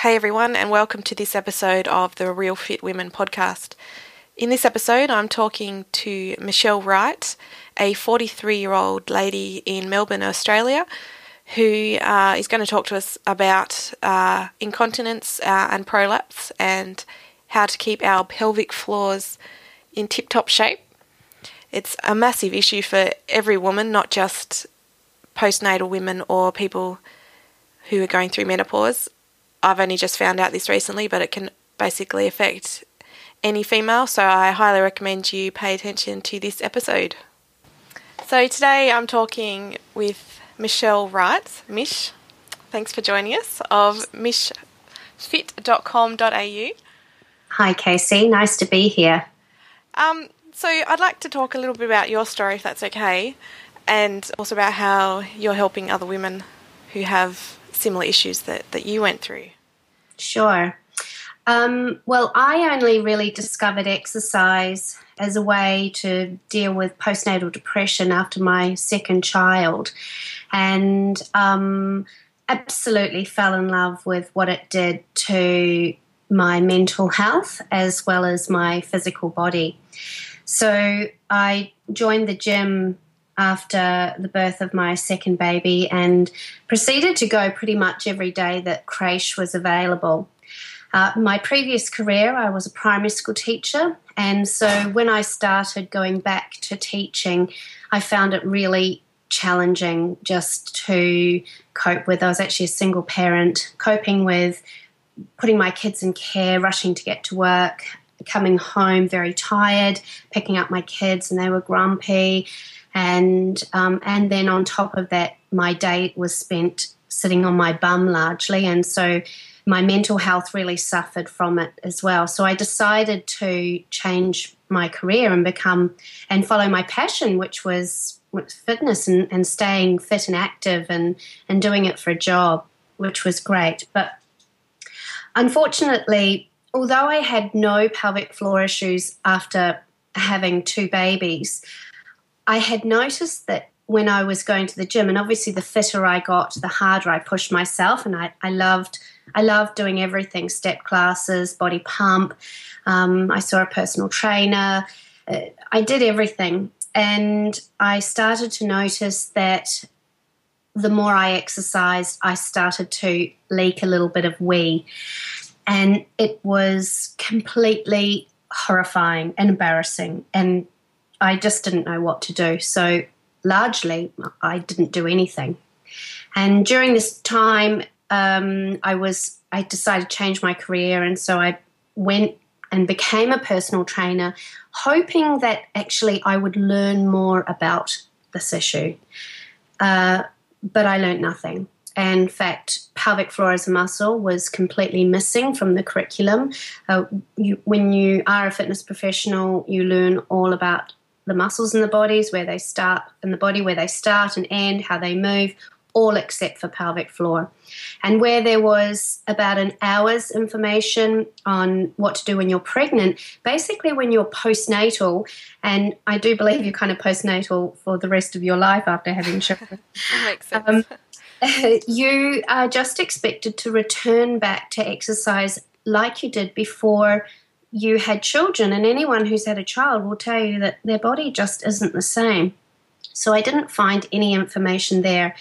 Hey everyone, and welcome to this episode of the Real Fit Women podcast. In this episode, I'm talking to Michelle Wright, a 43 year old lady in Melbourne, Australia, who uh, is going to talk to us about uh, incontinence uh, and prolapse and how to keep our pelvic floors in tip top shape. It's a massive issue for every woman, not just postnatal women or people who are going through menopause. I've only just found out this recently, but it can basically affect any female, so I highly recommend you pay attention to this episode. So today I'm talking with Michelle Wright, Mish. Thanks for joining us of mishfit.com.au. Hi, Casey. Nice to be here. Um, so I'd like to talk a little bit about your story, if that's okay, and also about how you're helping other women who have similar issues that, that you went through? Sure. Um, well, I only really discovered exercise as a way to deal with postnatal depression after my second child, and um, absolutely fell in love with what it did to my mental health as well as my physical body. So I joined the gym after the birth of my second baby and proceeded to go pretty much every day that creche was available. Uh, my previous career, I was a primary school teacher, and so when I started going back to teaching, I found it really challenging just to cope with. I was actually a single parent, coping with putting my kids in care, rushing to get to work, coming home very tired, picking up my kids, and they were grumpy and um, and then on top of that, my day was spent sitting on my bum largely, and so my mental health really suffered from it as well. So I decided to change my career and become and follow my passion, which was fitness and, and staying fit and active and and doing it for a job, which was great. But unfortunately, although I had no pelvic floor issues after having two babies, I had noticed that when I was going to the gym, and obviously the fitter I got, the harder I pushed myself, and I, I loved I loved doing everything: step classes, body pump. Um, I saw a personal trainer. Uh, I did everything, and I started to notice that the more I exercised, I started to leak a little bit of wee, and it was completely horrifying and embarrassing and I just didn't know what to do. So largely, I didn't do anything. And during this time, um, I was I decided to change my career, and so I went and became a personal trainer, hoping that actually I would learn more about this issue. Uh, but I learned nothing. In fact, pelvic floor as a muscle was completely missing from the curriculum. Uh, you, when you are a fitness professional, you learn all about the muscles in the bodies, where they start in the body, where they start and end, how they move, all except for pelvic floor. And where there was about an hour's information on what to do when you're pregnant, basically when you're postnatal, and I do believe you're kind of postnatal for the rest of your life after having children. makes sense. Um, you are just expected to return back to exercise like you did before you had children, and anyone who's had a child will tell you that their body just isn't the same. So I didn't find any information there,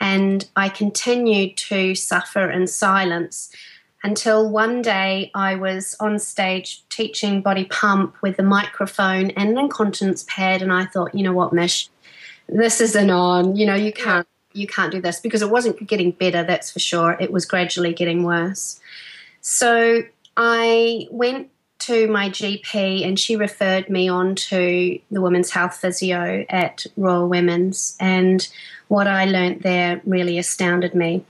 and I continued to suffer in silence until one day I was on stage teaching body pump with a microphone and an incontinence pad, and I thought, you know what, Mish, this isn't on. You know, you can't you can't do this because it wasn't getting better. That's for sure. It was gradually getting worse. So I went to my GP and she referred me on to the women's health physio at Royal Women's. And what I learnt there really astounded me.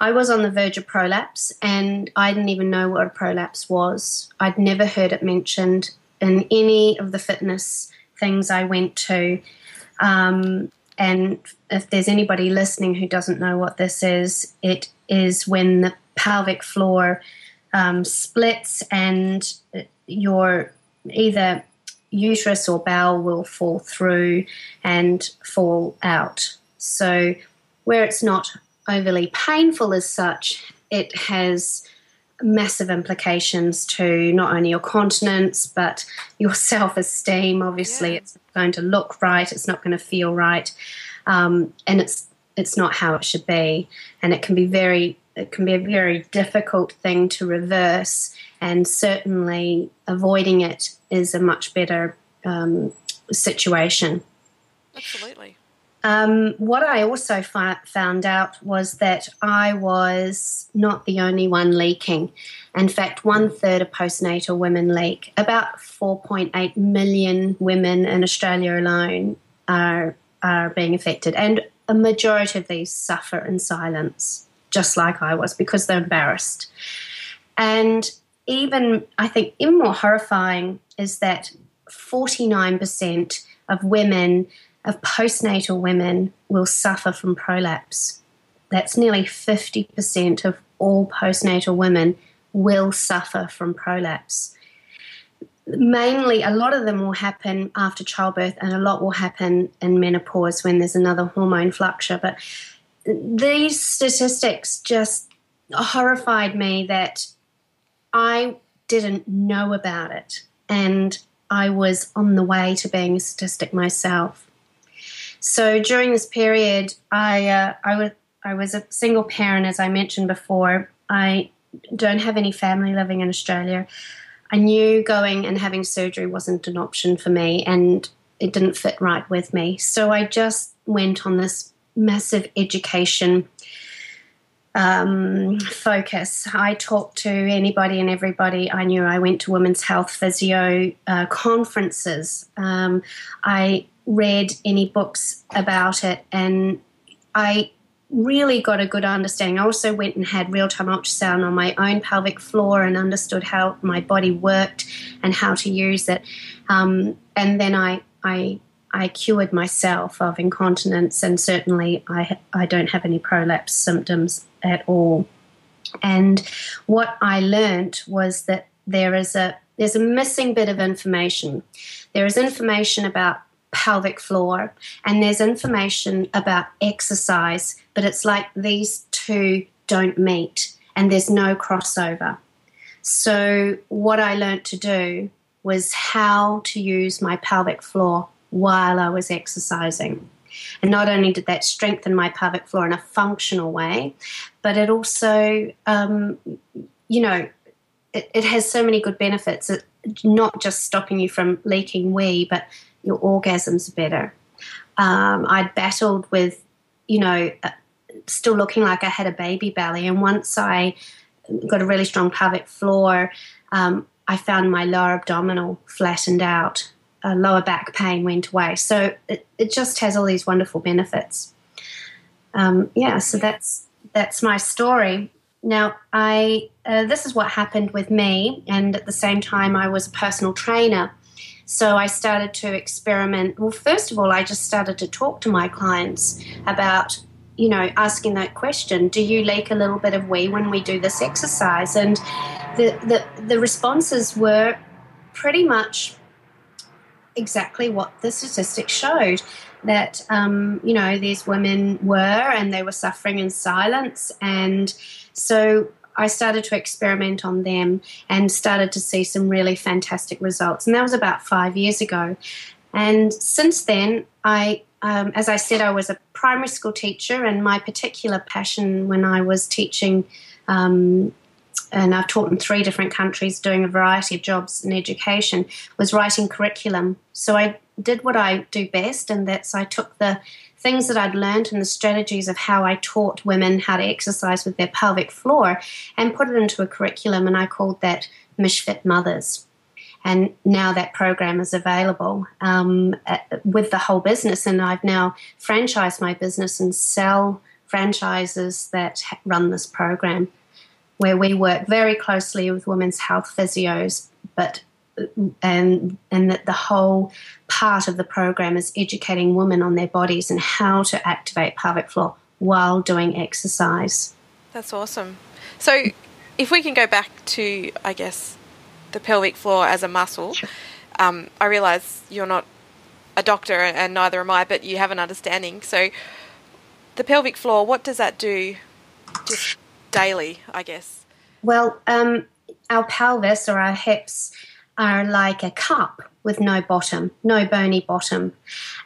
I was on the verge of prolapse and I didn't even know what a prolapse was. I'd never heard it mentioned in any of the fitness things I went to. Um, and if there's anybody listening who doesn't know what this is, it is when the pelvic floor um, splits and your either uterus or bowel will fall through and fall out. So, where it's not overly painful as such, it has massive implications to not only your continence but your self esteem. Obviously, yeah. it's going to look right, it's not going to feel right, um, and it's it's not how it should be, and it can be very it can be a very difficult thing to reverse, and certainly avoiding it is a much better um, situation. Absolutely. Um, what I also fi- found out was that I was not the only one leaking. In fact, one third of postnatal women leak. About 4.8 million women in Australia alone are, are being affected, and a majority of these suffer in silence, just like I was, because they're embarrassed. And even, I think, even more horrifying is that 49% of women of postnatal women will suffer from prolapse. That's nearly 50% of all postnatal women will suffer from prolapse. Mainly, a lot of them will happen after childbirth, and a lot will happen in menopause when there's another hormone fluctuation. But these statistics just horrified me that I didn't know about it, and I was on the way to being a statistic myself. So during this period, I uh, I was I was a single parent, as I mentioned before. I don't have any family living in Australia. I knew going and having surgery wasn't an option for me, and it didn't fit right with me. So I just went on this massive education um, focus. I talked to anybody and everybody I knew. I went to women's health physio uh, conferences. Um, I read any books about it, and I really got a good understanding. I also went and had real time ultrasound on my own pelvic floor and understood how my body worked and how to use it. Um, and then I, I, I cured myself of incontinence, and certainly I, I don't have any prolapse symptoms at all. And what I learned was that there is a there's a missing bit of information. There is information about pelvic floor, and there's information about exercise, but it's like these two don't meet and there's no crossover. So, what I learned to do was how to use my pelvic floor while I was exercising. And not only did that strengthen my pelvic floor in a functional way, but it also, um, you know, it, it, has so many good benefits. It, not just stopping you from leaking wee, but your orgasms are better. Um, I'd battled with, you know, uh, still looking like I had a baby belly. And once I got a really strong pelvic floor, um, I found my lower abdominal flattened out, uh, lower back pain went away. So it, it just has all these wonderful benefits. Um, yeah, so that's that's my story. Now, I uh, this is what happened with me, and at the same time, I was a personal trainer. So I started to experiment. Well, first of all, I just started to talk to my clients about, you know, asking that question Do you leak a little bit of wee when we do this exercise? And the, the, the responses were pretty much exactly what the statistics showed that um, you know these women were and they were suffering in silence and so I started to experiment on them and started to see some really fantastic results. And that was about five years ago. And since then, I, um, as I said, I was a primary school teacher, and my particular passion when I was teaching, um, and I've taught in three different countries doing a variety of jobs in education, was writing curriculum. So I did what I do best, and that's I took the things that I'd learned and the strategies of how I taught women how to exercise with their pelvic floor and put it into a curriculum, and I called that Mishfit Mothers. And now that program is available um, with the whole business, and I've now franchised my business and sell franchises that run this program, where we work very closely with women's health physios, but and and that the whole part of the program is educating women on their bodies and how to activate pelvic floor while doing exercise. That's awesome. So, if we can go back to, I guess, the pelvic floor as a muscle, um, I realise you're not a doctor and neither am I, but you have an understanding. So, the pelvic floor, what does that do just daily, I guess? Well, um, our pelvis or our hips are like a cup with no bottom, no bony bottom.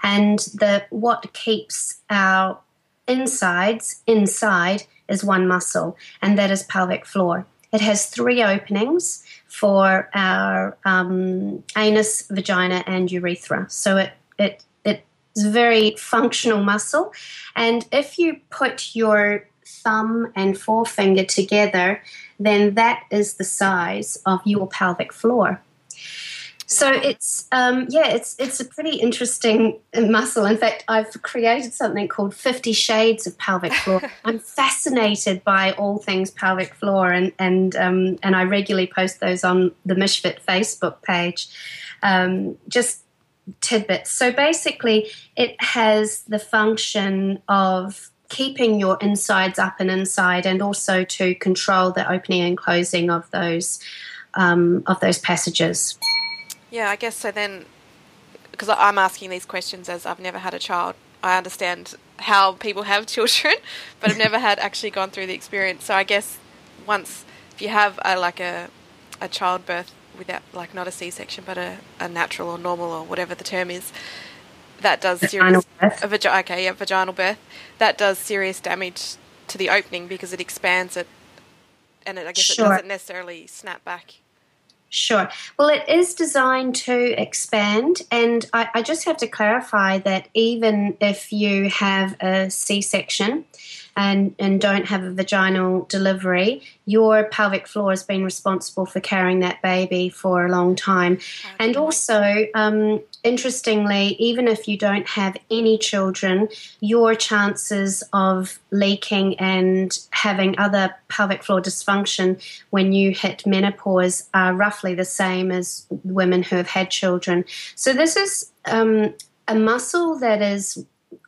And the what keeps our insides inside is one muscle, and that is pelvic floor. It has three openings for our um, anus, vagina, and urethra. So it it it's a very functional muscle, and if you put your thumb and forefinger together, then that is the size of your pelvic floor. So it's um, yeah, it's it's a pretty interesting muscle. In fact, I've created something called Fifty Shades of Pelvic Floor. I'm fascinated by all things pelvic floor, and and um, and I regularly post those on the Mishfit Facebook page. Um, just tidbits. So basically, it has the function of keeping your insides up and inside, and also to control the opening and closing of those um, of those passages. Yeah, I guess so. Then, because I'm asking these questions as I've never had a child, I understand how people have children, but I've never had actually gone through the experience. So I guess once if you have a, like a a childbirth without like not a C-section but a, a natural or normal or whatever the term is, that does serious a vagi- okay yeah vaginal birth that does serious damage to the opening because it expands it and it, I guess sure. it doesn't necessarily snap back Sure. Well, it is designed to expand, and I, I, just have to clarify that even if you have a C section, and, and don't have a vaginal delivery, your pelvic floor has been responsible for carrying that baby for a long time. Okay. And also, um, interestingly, even if you don't have any children, your chances of leaking and having other pelvic floor dysfunction when you hit menopause are roughly the same as women who have had children. So, this is um, a muscle that is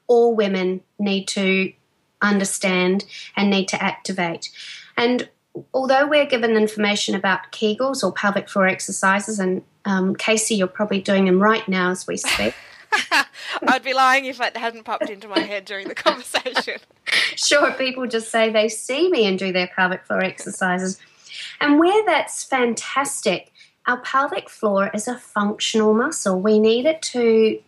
all women need to understand, and need to activate. And although we're given information about Kegels or pelvic floor exercises, and um, Casey, you're probably doing them right now as we speak. I'd be lying if it hadn't popped into my head during the conversation. sure, people just say they see me and do their pelvic floor exercises. And where that's fantastic, our pelvic floor is a functional muscle. We need it to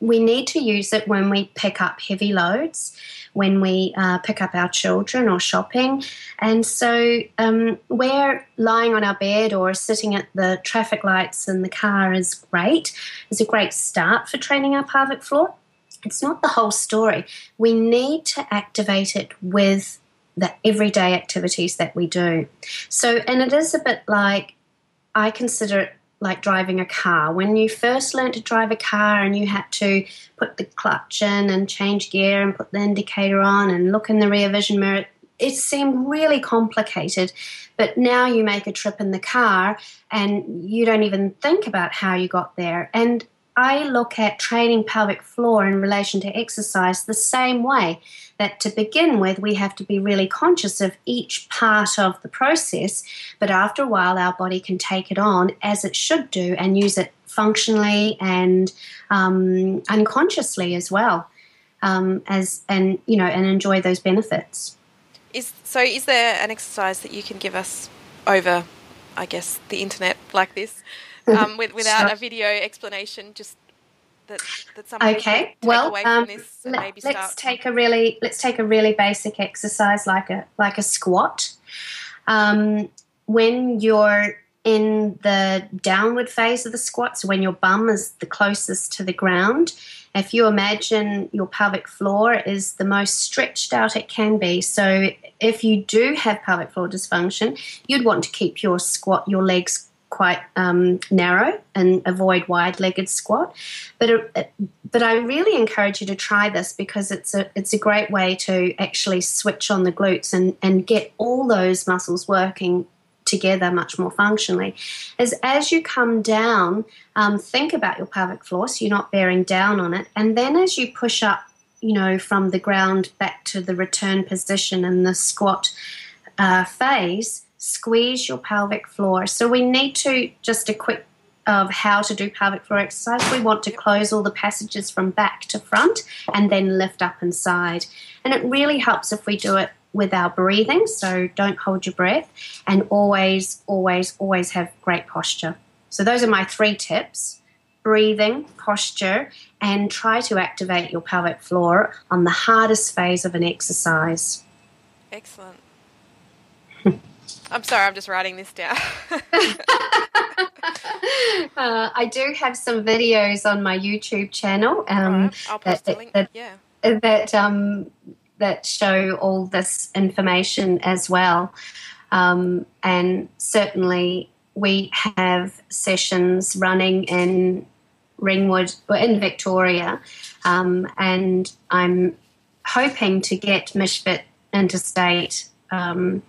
we need to use it when we pick up heavy loads when we uh, pick up our children or shopping. And so, um, where lying on our bed or sitting at the traffic lights in the car is great, is a great start for training our pelvic floor. It's not the whole story. We need to activate it with the everyday activities that we do. So, and it is a bit like I consider it like driving a car. When you first learned to drive a car and you had to put the clutch in and change gear and put the indicator on and look in the rear vision mirror, it seemed really complicated. But now you make a trip in the car and you don't even think about how you got there. And I look at training pelvic floor in relation to exercise the same way that to begin with, we have to be really conscious of each part of the process, but after a while, our body can take it on as it should do and use it functionally and um, unconsciously as well. Um, as and you know and enjoy those benefits. Is so? Is there an exercise that you can give us over, I guess, the internet like this? um, with, without sure. a video explanation, just that, that okay. well, um, let, us take a really let's take a really basic exercise like a like a squat. Um, when you're in the downward phase of the squat, so when your bum is the closest to the ground, if you imagine your pelvic floor is the most stretched out it can be. So if you do have pelvic floor dysfunction, you'd want to keep your squat, your legs quite um, narrow and avoid wide-legged squat. But it, but I really encourage you to try this because it's a it's a great way to actually switch on the glutes and and get all those muscles working together much more functionally. Is as you come down, um, think about your pelvic floor so you're not bearing down on it, and then as you push up, you know, from the ground back to the return position in the squat uh, phase squeeze your pelvic floor. So we need to just a quick of how to do pelvic floor exercise. We want to close all the passages from back to front and then lift up and side. And it really helps if we do it with our breathing, so don't hold your breath, and always, always, always have great posture. So, those are my three tips breathing, posture, and try to activate your pelvic floor on the hardest phase of an exercise. Excellent. I'm sorry, I'm just writing this down. uh, I do have some videos on my YouTube channel. Um, right. I'll post that, link. That, yeah. That um, that show all this information as well, um, and certainly we have sessions running in Ringwood or in Victoria, um, and I'm hoping to get Mishfit interstate um,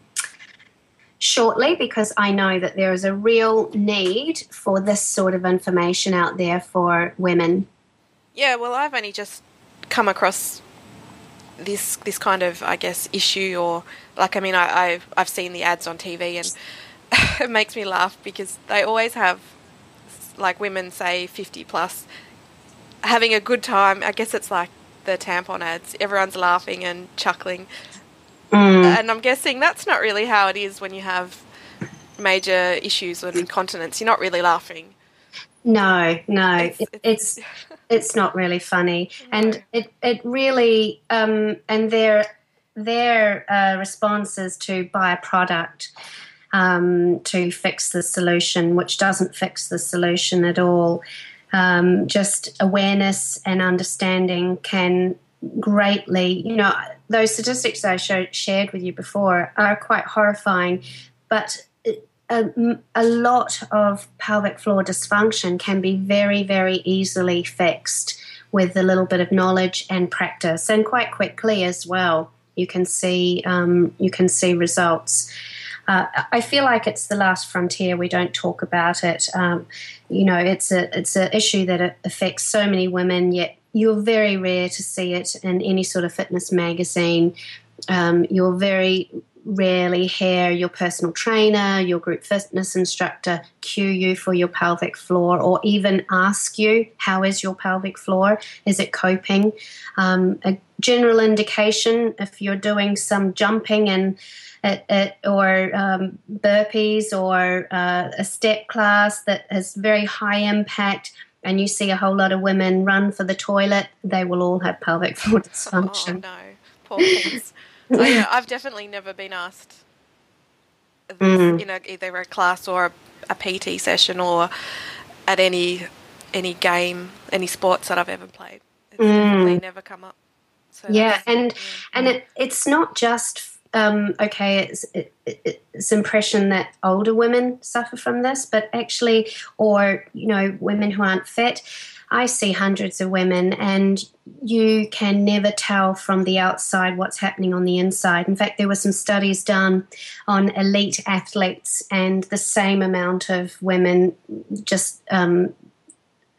shortly because I know that there is a real need for this sort of information out there for women. Yeah, well, I've only just come across this this kind of I guess issue or like I mean I, I've I've seen the ads on TV and it makes me laugh because they always have like women say 50 plus having a good time. I guess it's like the tampon ads. Everyone's laughing and chuckling. Mm. And I'm guessing that's not really how it is when you have major issues with incontinence. You're not really laughing. No, no, it's it's, it's, it's not really funny, no. and it it really um, and their their uh, responses to buy a product um, to fix the solution, which doesn't fix the solution at all. Um, just awareness and understanding can greatly, you know, those statistics I showed, shared with you before are quite horrifying, but a, a, lot of pelvic floor dysfunction can be very, very easily fixed with a little bit of knowledge and practice, and quite quickly as well. You can see um, you can see results. Uh, I feel like it's the last frontier. We don't talk about it. Um, you know, it's a it's an issue that affects so many women. Yet you're very rare to see it in any sort of fitness magazine. Um, you're very rarely hear your personal trainer, your group fitness instructor cue you for your pelvic floor or even ask you, How is your pelvic floor? Is it coping? Um, a general indication if you're doing some jumping and at, at, or um, burpees or uh, a step class that has very high impact and you see a whole lot of women run for the toilet, they will all have pelvic floor dysfunction. Oh, no, poor things. Yeah, I've definitely never been asked mm. in a, either a class or a, a PT session or at any any game, any sports that I've ever played. It's mm. definitely never come up. So yeah, and yeah. and it, it's not just um, okay, it's, it, it's impression that older women suffer from this, but actually, or you know, women who aren't fit. I see hundreds of women, and you can never tell from the outside what's happening on the inside. In fact, there were some studies done on elite athletes, and the same amount of women just um,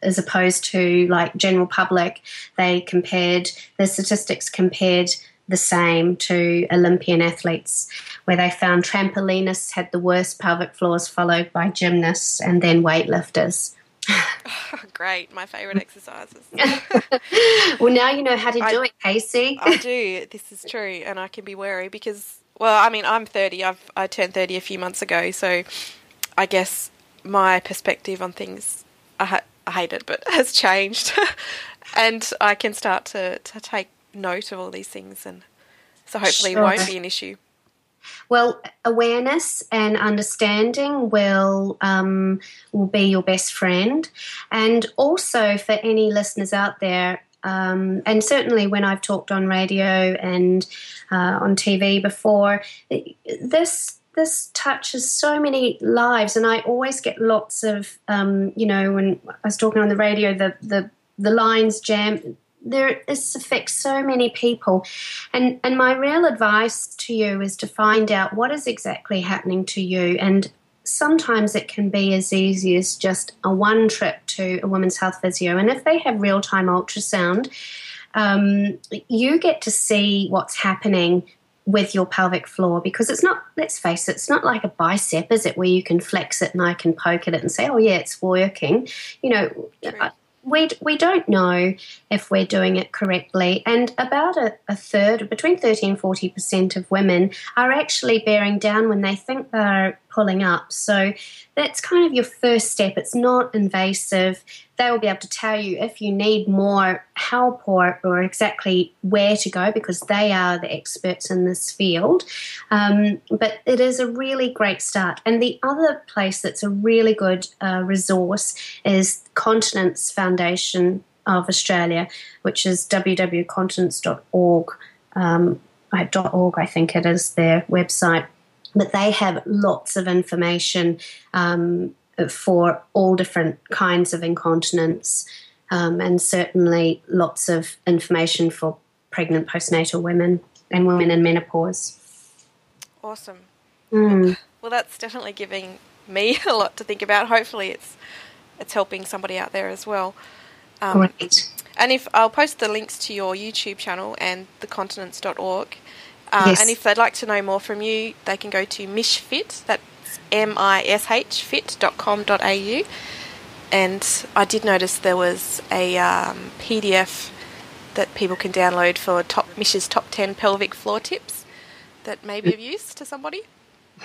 as opposed to like general public they compared the statistics compared the same to Olympian athletes, where they found trampolinists had the worst pelvic floors, followed by gymnasts and then weightlifters. great, my favourite exercises. well, now you know how to do I, it, Casey. I do. This is true, and I can be wary because, well, I mean, I'm 30. I've I turned 30 a few months ago, so I guess my perspective on things, I, ha- I hate it, but has changed, and I can start to to take note of all these things, and so hopefully sure. it won't be an issue. Well, awareness and understanding will um, will be your best friend, and also for any listeners out there, um, and certainly when I've talked on radio and uh, on TV before, this this touches so many lives, and I always get lots of um, you know when I was talking on the radio, the the the lines jam there this affects so many people. And and my real advice to you is to find out what is exactly happening to you. And sometimes it can be as easy as just a one trip to a women's health physio. And if they have real-time ultrasound um, you get to see what's happening with your pelvic floor. Because it's not let's face it it's not like a bicep is it? Where you can flex it and i can poke at it and say oh yeah it's working. You know we, we don't know if we're doing it correctly. And about a, a third, between 30 and 40% of women are actually bearing down when they think they're pulling up. So that's kind of your first step. It's not invasive. They will be able to tell you if you need more help or, or exactly where to go because they are the experts in this field. Um, but it is a really great start. And the other place that's a really good uh, resource is Continence Foundation of Australia, which is www.continence.org. Um, .org, I think it is their website. But they have lots of information um, for all different kinds of incontinence, um, and certainly lots of information for pregnant postnatal women and women in menopause. Awesome. Mm. Well, that's definitely giving me a lot to think about. Hopefully, it's it's helping somebody out there as well. Um, Great. And if I'll post the links to your YouTube channel and thecontinence.org. Uh, yes. And if they'd like to know more from you, they can go to mishfit, that's M I S H fit.com.au. And I did notice there was a um, PDF that people can download for top Mish's top 10 pelvic floor tips that may be of use to somebody.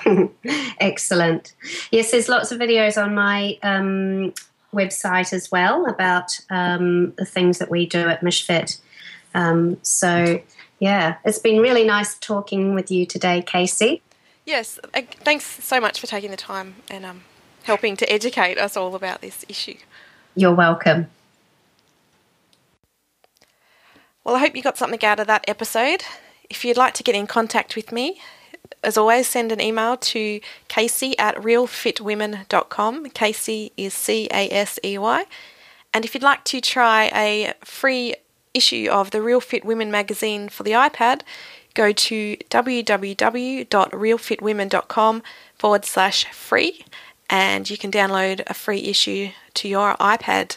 Excellent. Yes, there's lots of videos on my um, website as well about um, the things that we do at Mishfit. Um, so, yeah, it's been really nice talking with you today, Casey. Yes, thanks so much for taking the time and um, helping to educate us all about this issue. You're welcome. Well, I hope you got something out of that episode. If you'd like to get in contact with me, as always, send an email to Casey at realfitwomen.com. Casey is C A S E Y. And if you'd like to try a free issue of the Real Fit Women magazine for the iPad, go to www.realfitwomen.com forward slash free and you can download a free issue to your iPad.